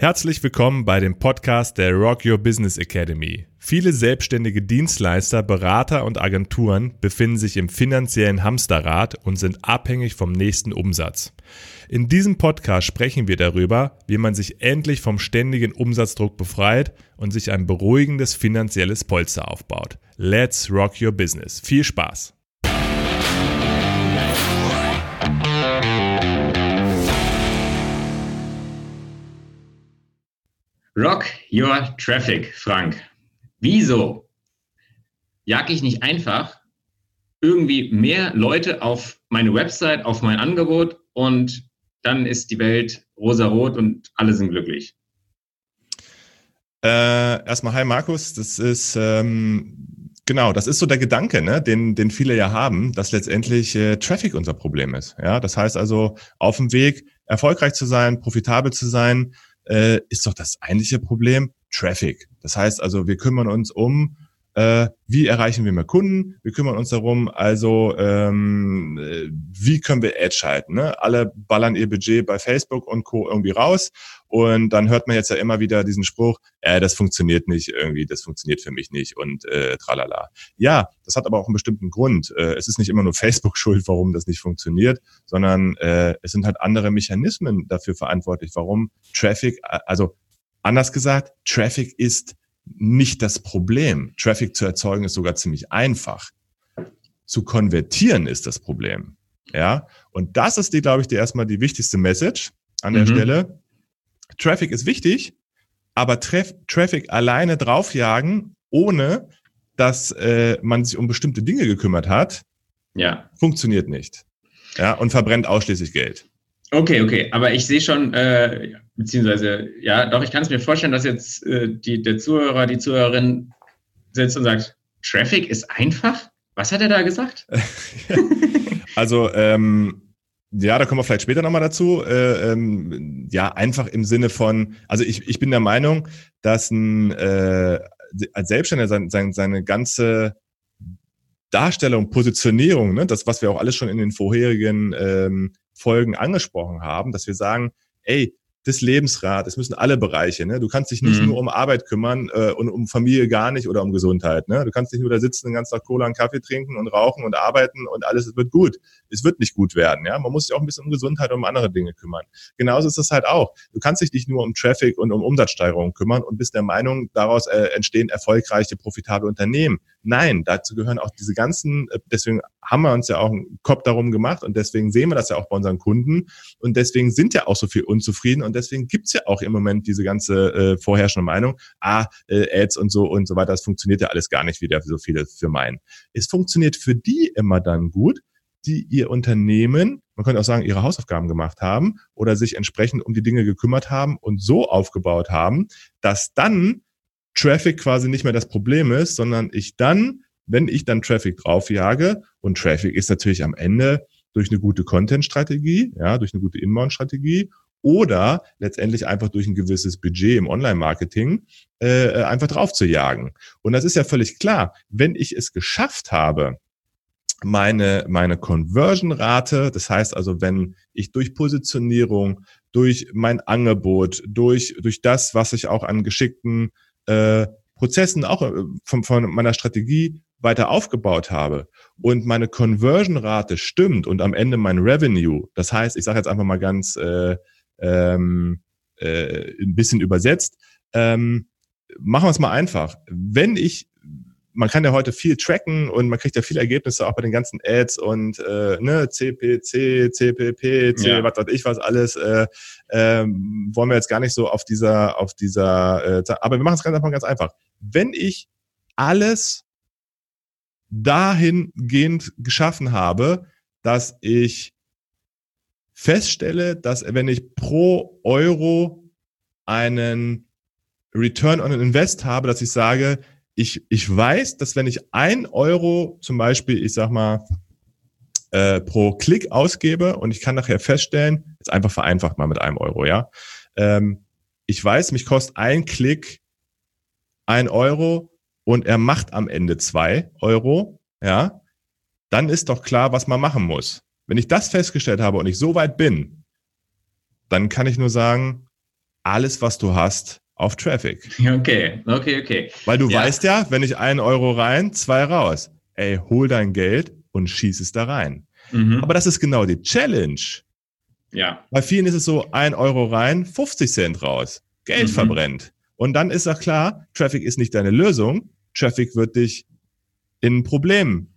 Herzlich willkommen bei dem Podcast der Rock Your Business Academy. Viele selbstständige Dienstleister, Berater und Agenturen befinden sich im finanziellen Hamsterrad und sind abhängig vom nächsten Umsatz. In diesem Podcast sprechen wir darüber, wie man sich endlich vom ständigen Umsatzdruck befreit und sich ein beruhigendes finanzielles Polster aufbaut. Let's Rock Your Business. Viel Spaß! Rock your traffic, Frank. Wieso jag ich nicht einfach irgendwie mehr Leute auf meine Website, auf mein Angebot und dann ist die Welt rosarot und alle sind glücklich? Äh, erstmal, hi Markus, das ist ähm, genau, das ist so der Gedanke, ne, den, den viele ja haben, dass letztendlich äh, Traffic unser Problem ist. Ja, das heißt also, auf dem Weg erfolgreich zu sein, profitabel zu sein, äh, ist doch das eigentliche Problem Traffic. Das heißt also, wir kümmern uns um, äh, wie erreichen wir mehr Kunden, wir kümmern uns darum, also ähm, äh, wie können wir Ads schalten. Ne? Alle ballern ihr Budget bei Facebook und Co. irgendwie raus und dann hört man jetzt ja immer wieder diesen Spruch, äh, das funktioniert nicht irgendwie, das funktioniert für mich nicht und äh, tralala. Ja, das hat aber auch einen bestimmten Grund. Äh, es ist nicht immer nur Facebook schuld, warum das nicht funktioniert, sondern äh, es sind halt andere Mechanismen dafür verantwortlich, warum Traffic, also anders gesagt, Traffic ist nicht das Problem. Traffic zu erzeugen ist sogar ziemlich einfach. Zu konvertieren ist das Problem. Ja, und das ist die, glaube ich, die erstmal die wichtigste Message an der mhm. Stelle. Traffic ist wichtig, aber Traf Traffic alleine draufjagen, ohne dass äh, man sich um bestimmte Dinge gekümmert hat, ja. funktioniert nicht. Ja, und verbrennt ausschließlich Geld. Okay, okay, aber ich sehe schon, äh, beziehungsweise, ja, doch, ich kann es mir vorstellen, dass jetzt äh, die, der Zuhörer, die Zuhörerin sitzt und sagt, Traffic ist einfach? Was hat er da gesagt? also, ähm, ja, da kommen wir vielleicht später nochmal dazu. Äh, ähm, ja, einfach im Sinne von, also ich, ich bin der Meinung, dass ein äh, als Selbstständiger sein, sein, seine ganze Darstellung, Positionierung, ne, das, was wir auch alles schon in den vorherigen ähm, Folgen angesprochen haben, dass wir sagen, ey, das Lebensrad, es müssen alle Bereiche, ne? Du kannst dich nicht mhm. nur um Arbeit kümmern äh, und um Familie gar nicht oder um Gesundheit, ne? Du kannst nicht nur da sitzen, den ganzen Tag Cola und Kaffee trinken und rauchen und arbeiten und alles wird gut. Es wird nicht gut werden, ja? Man muss sich auch ein bisschen um Gesundheit und um andere Dinge kümmern. Genauso ist es halt auch. Du kannst dich nicht nur um Traffic und um Umsatzsteigerung kümmern und bist der Meinung, daraus äh, entstehen erfolgreiche, profitable Unternehmen. Nein, dazu gehören auch diese ganzen, äh, deswegen haben wir uns ja auch einen Kopf darum gemacht und deswegen sehen wir das ja auch bei unseren Kunden und deswegen sind ja auch so viel unzufrieden und deswegen gibt's ja auch im Moment diese ganze äh, vorherrschende Meinung, ah, äh, Ads und so und so weiter, das funktioniert ja alles gar nicht, wie der so viele für meinen. Es funktioniert für die immer dann gut, die ihr Unternehmen, man könnte auch sagen, ihre Hausaufgaben gemacht haben oder sich entsprechend um die Dinge gekümmert haben und so aufgebaut haben, dass dann Traffic quasi nicht mehr das Problem ist, sondern ich dann, wenn ich dann Traffic draufjage, und Traffic ist natürlich am Ende durch eine gute Content-Strategie, ja, durch eine gute Inbound-Strategie oder letztendlich einfach durch ein gewisses Budget im Online-Marketing äh, einfach drauf zu jagen. Und das ist ja völlig klar, wenn ich es geschafft habe, meine, meine Conversion-Rate, das heißt also, wenn ich durch Positionierung, durch mein Angebot, durch, durch das, was ich auch an geschickten äh, Prozessen auch äh, von, von meiner Strategie weiter aufgebaut habe und meine Conversion-Rate stimmt und am Ende mein Revenue, das heißt, ich sage jetzt einfach mal ganz äh, ähm, äh, ein bisschen übersetzt, ähm, machen wir es mal einfach. Wenn ich man kann ja heute viel tracken und man kriegt ja viele Ergebnisse auch bei den ganzen Ads und äh, ne, CPC, CPP, C, ja. was weiß ich was alles, äh, äh, wollen wir jetzt gar nicht so auf dieser, auf dieser, äh, aber wir machen es ganz einfach ganz einfach. Wenn ich alles dahingehend geschaffen habe, dass ich feststelle, dass wenn ich pro Euro einen Return on Invest habe, dass ich sage, ich, ich weiß, dass wenn ich ein Euro zum Beispiel, ich sag mal, äh, pro Klick ausgebe und ich kann nachher feststellen, jetzt einfach vereinfacht mal mit einem Euro, ja. Ähm, ich weiß, mich kostet ein Klick ein Euro und er macht am Ende zwei Euro, ja, dann ist doch klar, was man machen muss. Wenn ich das festgestellt habe und ich so weit bin, dann kann ich nur sagen, alles, was du hast, auf Traffic. Okay, okay, okay. Weil du ja. weißt ja, wenn ich einen Euro rein, zwei raus. Ey, hol dein Geld und schieß es da rein. Mhm. Aber das ist genau die Challenge. Ja. Bei vielen ist es so, ein Euro rein, 50 Cent raus. Geld mhm. verbrennt. Und dann ist auch klar, Traffic ist nicht deine Lösung. Traffic wird dich in ein Problem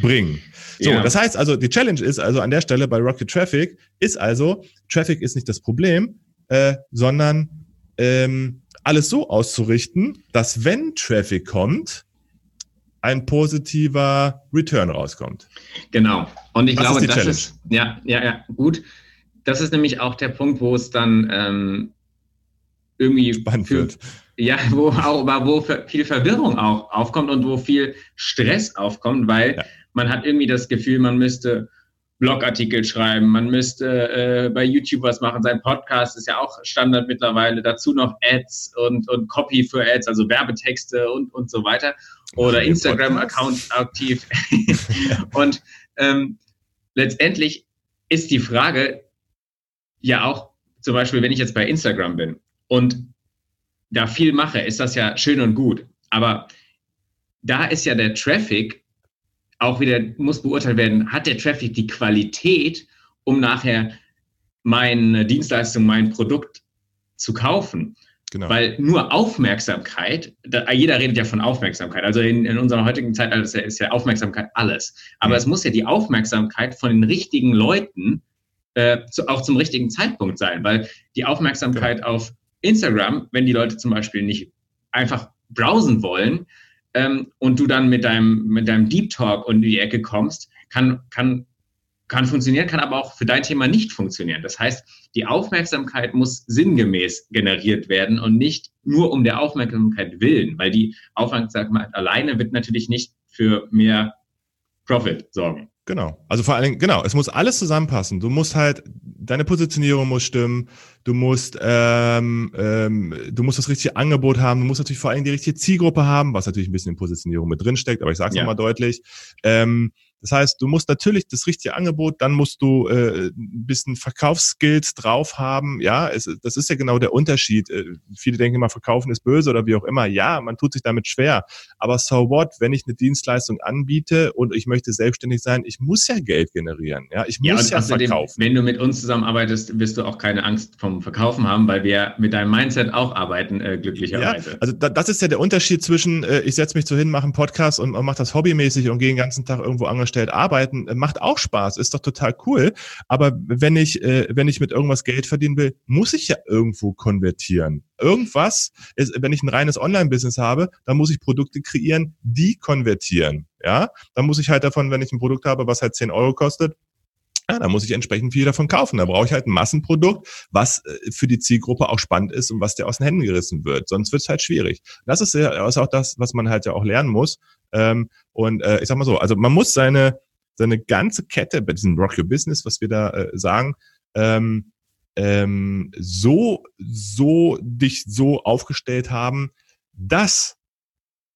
bringen. So, ja. das heißt also, die Challenge ist also an der Stelle bei Rocket Traffic, ist also, Traffic ist nicht das Problem, äh, sondern ähm, alles so auszurichten, dass wenn Traffic kommt, ein positiver Return rauskommt. Genau. Und ich das glaube, ist das Challenge. ist, ja, ja, ja, gut. Das ist nämlich auch der Punkt, wo es dann ähm, irgendwie spannend für, wird. Ja, wo auch, wo viel Verwirrung auch aufkommt und wo viel Stress aufkommt, weil ja. man hat irgendwie das Gefühl, man müsste Blogartikel schreiben, man müsste äh, bei YouTube was machen. Sein Podcast ist ja auch Standard mittlerweile. Dazu noch Ads und, und Copy für Ads, also Werbetexte und, und so weiter. Oder Instagram-Account aktiv. und ähm, letztendlich ist die Frage ja auch, zum Beispiel, wenn ich jetzt bei Instagram bin und da viel mache, ist das ja schön und gut. Aber da ist ja der Traffic auch wieder, muss beurteilt werden, hat der Traffic die Qualität, um nachher meine Dienstleistung, mein Produkt zu kaufen. Genau. Weil nur Aufmerksamkeit, da, jeder redet ja von Aufmerksamkeit. Also in, in unserer heutigen Zeit ist ja, ist ja Aufmerksamkeit alles. Aber mhm. es muss ja die Aufmerksamkeit von den richtigen Leuten äh, zu, auch zum richtigen Zeitpunkt sein. Weil die Aufmerksamkeit genau. auf Instagram, wenn die Leute zum Beispiel nicht einfach browsen wollen ähm, und du dann mit deinem, mit deinem Deep Talk und die Ecke kommst, kann, kann, kann funktionieren, kann aber auch für dein Thema nicht funktionieren. Das heißt, die Aufmerksamkeit muss sinngemäß generiert werden und nicht nur um der Aufmerksamkeit willen, weil die Aufmerksamkeit alleine wird natürlich nicht für mehr Profit sorgen. Genau. Also vor allen Dingen, genau, es muss alles zusammenpassen. Du musst halt, deine Positionierung muss stimmen, du musst, ähm, ähm, du musst das richtige Angebot haben, du musst natürlich vor allen Dingen die richtige Zielgruppe haben, was natürlich ein bisschen in Positionierung mit drin steckt, aber ich sage es ja. nochmal deutlich. Ähm, das heißt, du musst natürlich das richtige Angebot, dann musst du äh, ein bisschen Verkaufsskills drauf haben. Ja, es, das ist ja genau der Unterschied. Äh, viele denken immer, verkaufen ist böse oder wie auch immer. Ja, man tut sich damit schwer. Aber so what, wenn ich eine Dienstleistung anbiete und ich möchte selbstständig sein, ich muss ja Geld generieren. Ja, ich muss ja, ja verkaufen. Wenn du mit uns zusammenarbeitest, wirst du auch keine Angst vom Verkaufen haben, weil wir mit deinem Mindset auch arbeiten, äh, glücklicherweise. Ja, also da, das ist ja der Unterschied zwischen, äh, ich setze mich so hin, mache einen Podcast und, und mache das hobbymäßig und gehe den ganzen Tag irgendwo engagieren angestellt arbeiten, äh, macht auch Spaß, ist doch total cool. Aber wenn ich, äh, wenn ich mit irgendwas Geld verdienen will, muss ich ja irgendwo konvertieren. Irgendwas, ist, wenn ich ein reines Online-Business habe, dann muss ich Produkte kreieren, die konvertieren. Ja, dann muss ich halt davon, wenn ich ein Produkt habe, was halt 10 Euro kostet, ja, da muss ich entsprechend viel davon kaufen. Da brauche ich halt ein Massenprodukt, was äh, für die Zielgruppe auch spannend ist und was dir aus den Händen gerissen wird. Sonst wird es halt schwierig. Das ist ja ist auch das, was man halt ja auch lernen muss. Ähm, und äh, ich sag mal so, also man muss seine, seine ganze Kette bei diesem Rock Your Business, was wir da äh, sagen, ähm, ähm, so, so dich so aufgestellt haben, dass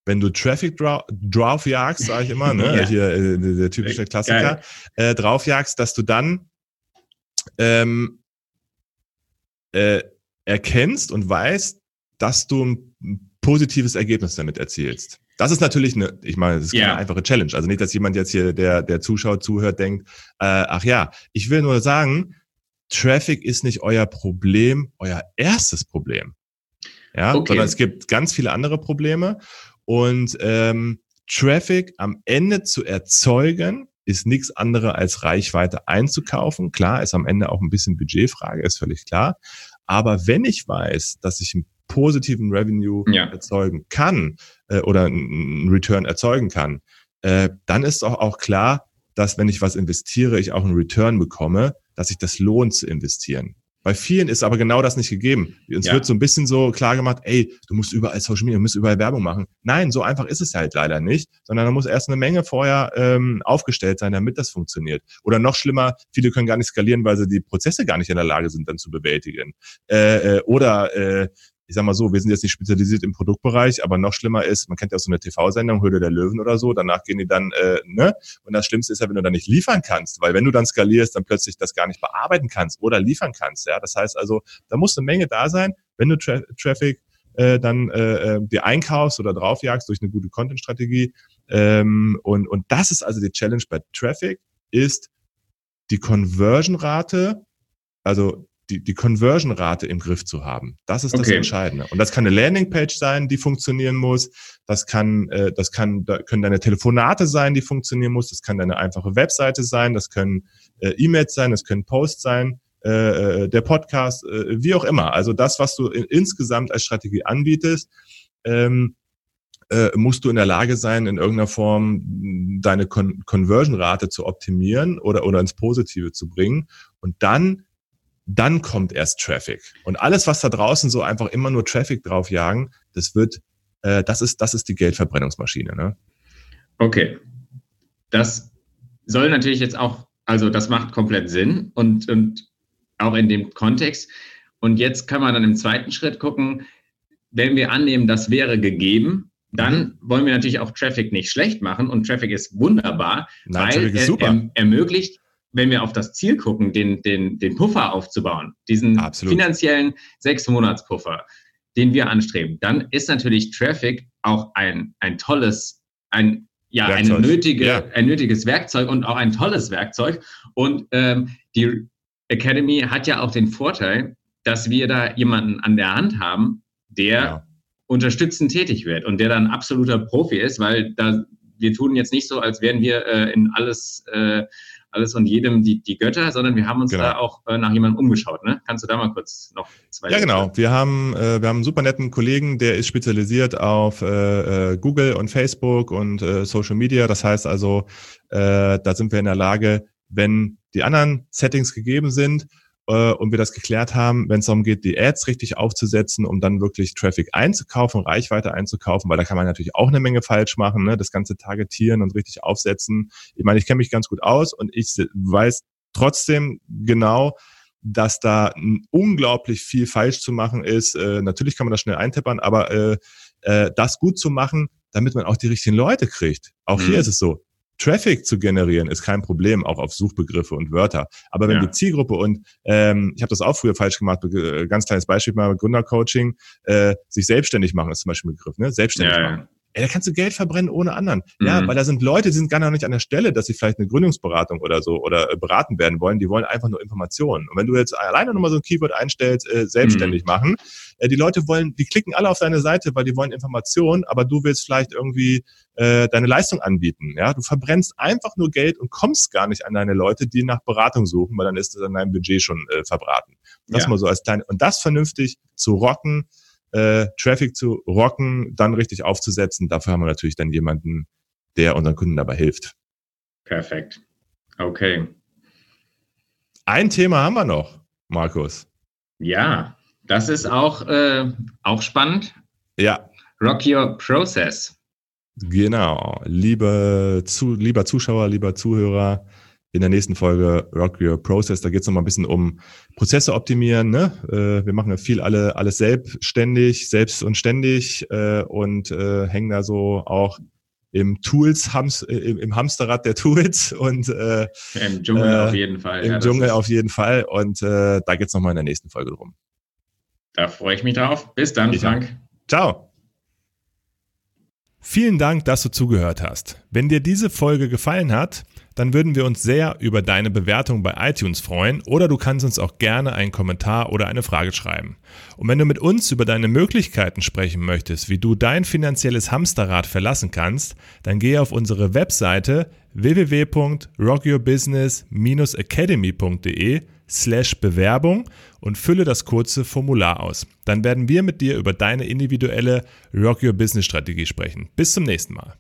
wenn du Traffic drauf, drauf jagst, sage ich immer, ne, ja. hier äh, der typische Klassiker, äh, drauf jagst, dass du dann ähm, äh, erkennst und weißt, dass du ein positives Ergebnis damit erzielst. Das ist natürlich eine, ich meine, das ist keine yeah. einfache Challenge. Also nicht, dass jemand jetzt hier, der, der zuschaut, zuhört, denkt, äh, ach ja, ich will nur sagen, Traffic ist nicht euer Problem, euer erstes Problem. Ja, okay. sondern es gibt ganz viele andere Probleme. Und ähm, Traffic am Ende zu erzeugen, ist nichts anderes als Reichweite einzukaufen. Klar, ist am Ende auch ein bisschen Budgetfrage, ist völlig klar. Aber wenn ich weiß, dass ich einen positiven Revenue ja. erzeugen kann äh, oder einen Return erzeugen kann, äh, dann ist auch, auch klar, dass wenn ich was investiere, ich auch einen Return bekomme, dass sich das lohnt zu investieren. Bei vielen ist aber genau das nicht gegeben. Uns ja. wird so ein bisschen so klar gemacht, ey, du musst überall Social Media, du musst überall Werbung machen. Nein, so einfach ist es halt leider nicht, sondern da muss erst eine Menge vorher ähm, aufgestellt sein, damit das funktioniert. Oder noch schlimmer, viele können gar nicht skalieren, weil sie die Prozesse gar nicht in der Lage sind, dann zu bewältigen. Äh, äh, oder äh, ich sag mal so, wir sind jetzt nicht spezialisiert im Produktbereich, aber noch schlimmer ist, man kennt ja so eine TV-Sendung, Höhle der Löwen oder so, danach gehen die dann, äh, ne? Und das Schlimmste ist ja, wenn du dann nicht liefern kannst, weil wenn du dann skalierst, dann plötzlich das gar nicht bearbeiten kannst oder liefern kannst, ja. Das heißt also, da muss eine Menge da sein, wenn du Tra Traffic äh, dann äh, äh, dir einkaufst oder draufjagst durch eine gute Content-Strategie. Ähm, und, und das ist also die Challenge bei Traffic, ist die Conversion-Rate, also die, die Conversion-Rate im Griff zu haben. Das ist das okay. Entscheidende. Und das kann eine Landingpage sein, die funktionieren muss. Das kann, äh, das kann, da können deine Telefonate sein, die funktionieren muss. Das kann deine einfache Webseite sein. Das können äh, E-Mails sein. Das können Posts sein. Äh, äh, der Podcast, äh, wie auch immer. Also das, was du in, insgesamt als Strategie anbietest, ähm, äh, musst du in der Lage sein, in irgendeiner Form deine Con Conversion-Rate zu optimieren oder, oder ins Positive zu bringen. Und dann, dann kommt erst Traffic. Und alles, was da draußen so einfach immer nur Traffic draufjagen, das wird, äh, das ist, das ist die Geldverbrennungsmaschine. Ne? Okay. Das soll natürlich jetzt auch, also das macht komplett Sinn und, und auch in dem Kontext. Und jetzt kann man dann im zweiten Schritt gucken, wenn wir annehmen, das wäre gegeben, dann wollen wir natürlich auch Traffic nicht schlecht machen und Traffic ist wunderbar, Nein, weil ist er, er, ermöglicht, wenn wir auf das Ziel gucken, den, den, den Puffer aufzubauen, diesen Absolut. finanziellen Sechs-Monats-Puffer, den wir anstreben, dann ist natürlich Traffic auch ein, ein tolles, ein, ja, eine nötige, ja. ein nötiges Werkzeug und auch ein tolles Werkzeug. Und ähm, die Academy hat ja auch den Vorteil, dass wir da jemanden an der Hand haben, der ja. unterstützend tätig wird und der dann absoluter Profi ist, weil da wir tun jetzt nicht so, als wären wir äh, in alles, äh, alles und jedem die, die Götter, sondern wir haben uns genau. da auch äh, nach jemandem umgeschaut. Ne? Kannst du da mal kurz noch zwei? Ja, genau. Wir haben, äh, wir haben einen super netten Kollegen, der ist spezialisiert auf äh, äh, Google und Facebook und äh, Social Media. Das heißt also, äh, da sind wir in der Lage, wenn die anderen Settings gegeben sind äh, und wir das geklärt haben, wenn es darum geht, die Ads richtig aufzusetzen, um dann wirklich Traffic einzukaufen, Reichweite einzukaufen, weil da kann man natürlich auch eine Menge falsch machen, ne? das ganze targetieren und richtig aufsetzen. Ich meine, ich kenne mich ganz gut aus und ich weiß trotzdem genau, dass da unglaublich viel falsch zu machen ist. Äh, natürlich kann man das schnell eintippern, aber äh, äh, das gut zu machen, damit man auch die richtigen Leute kriegt. Auch mhm. hier ist es so. Traffic zu generieren, ist kein Problem, auch auf Suchbegriffe und Wörter. Aber wenn ja. die Zielgruppe und ähm, ich habe das auch früher falsch gemacht, ganz kleines Beispiel mal Gründercoaching, äh, sich selbstständig machen ist zum Beispiel ein Begriff, ne? Selbstständig ja, machen. Ey, da kannst du Geld verbrennen ohne anderen. Mhm. Ja, weil da sind Leute, die sind gar noch nicht an der Stelle, dass sie vielleicht eine Gründungsberatung oder so oder äh, beraten werden wollen. Die wollen einfach nur Informationen. Und wenn du jetzt alleine nochmal so ein Keyword einstellst, äh, selbstständig mhm. machen, äh, die Leute wollen, die klicken alle auf deine Seite, weil die wollen Informationen, aber du willst vielleicht irgendwie äh, deine Leistung anbieten. Ja, du verbrennst einfach nur Geld und kommst gar nicht an deine Leute, die nach Beratung suchen, weil dann ist das an deinem Budget schon äh, verbraten. Das ja. mal so als kleine und das vernünftig zu rocken äh, Traffic zu rocken, dann richtig aufzusetzen. Dafür haben wir natürlich dann jemanden, der unseren Kunden dabei hilft. Perfekt. Okay. Ein Thema haben wir noch, Markus. Ja, das ist auch, äh, auch spannend. Ja. Rock Your Process. Genau. Liebe zu, lieber Zuschauer, lieber Zuhörer, in der nächsten Folge Rock Your Process. Da geht es nochmal ein bisschen um Prozesse optimieren. Ne? Äh, wir machen ja viel alle alles selbstständig, selbst und ständig äh, und äh, hängen da so auch im Tools, Hams, äh, im, im Hamsterrad der Tools und äh, im Dschungel äh, auf jeden Fall. Im ja, Dschungel auf jeden Fall. Und äh, da geht's nochmal in der nächsten Folge drum. Da freue ich mich drauf. Bis dann, ich Frank. Auch. Ciao. Vielen Dank, dass du zugehört hast. Wenn dir diese Folge gefallen hat, dann würden wir uns sehr über deine Bewertung bei iTunes freuen oder du kannst uns auch gerne einen Kommentar oder eine Frage schreiben. Und wenn du mit uns über deine Möglichkeiten sprechen möchtest, wie du dein finanzielles Hamsterrad verlassen kannst, dann gehe auf unsere Webseite www.rockyourbusiness-academy.de slash Bewerbung und fülle das kurze Formular aus. Dann werden wir mit dir über deine individuelle Rock Your Business Strategie sprechen. Bis zum nächsten Mal.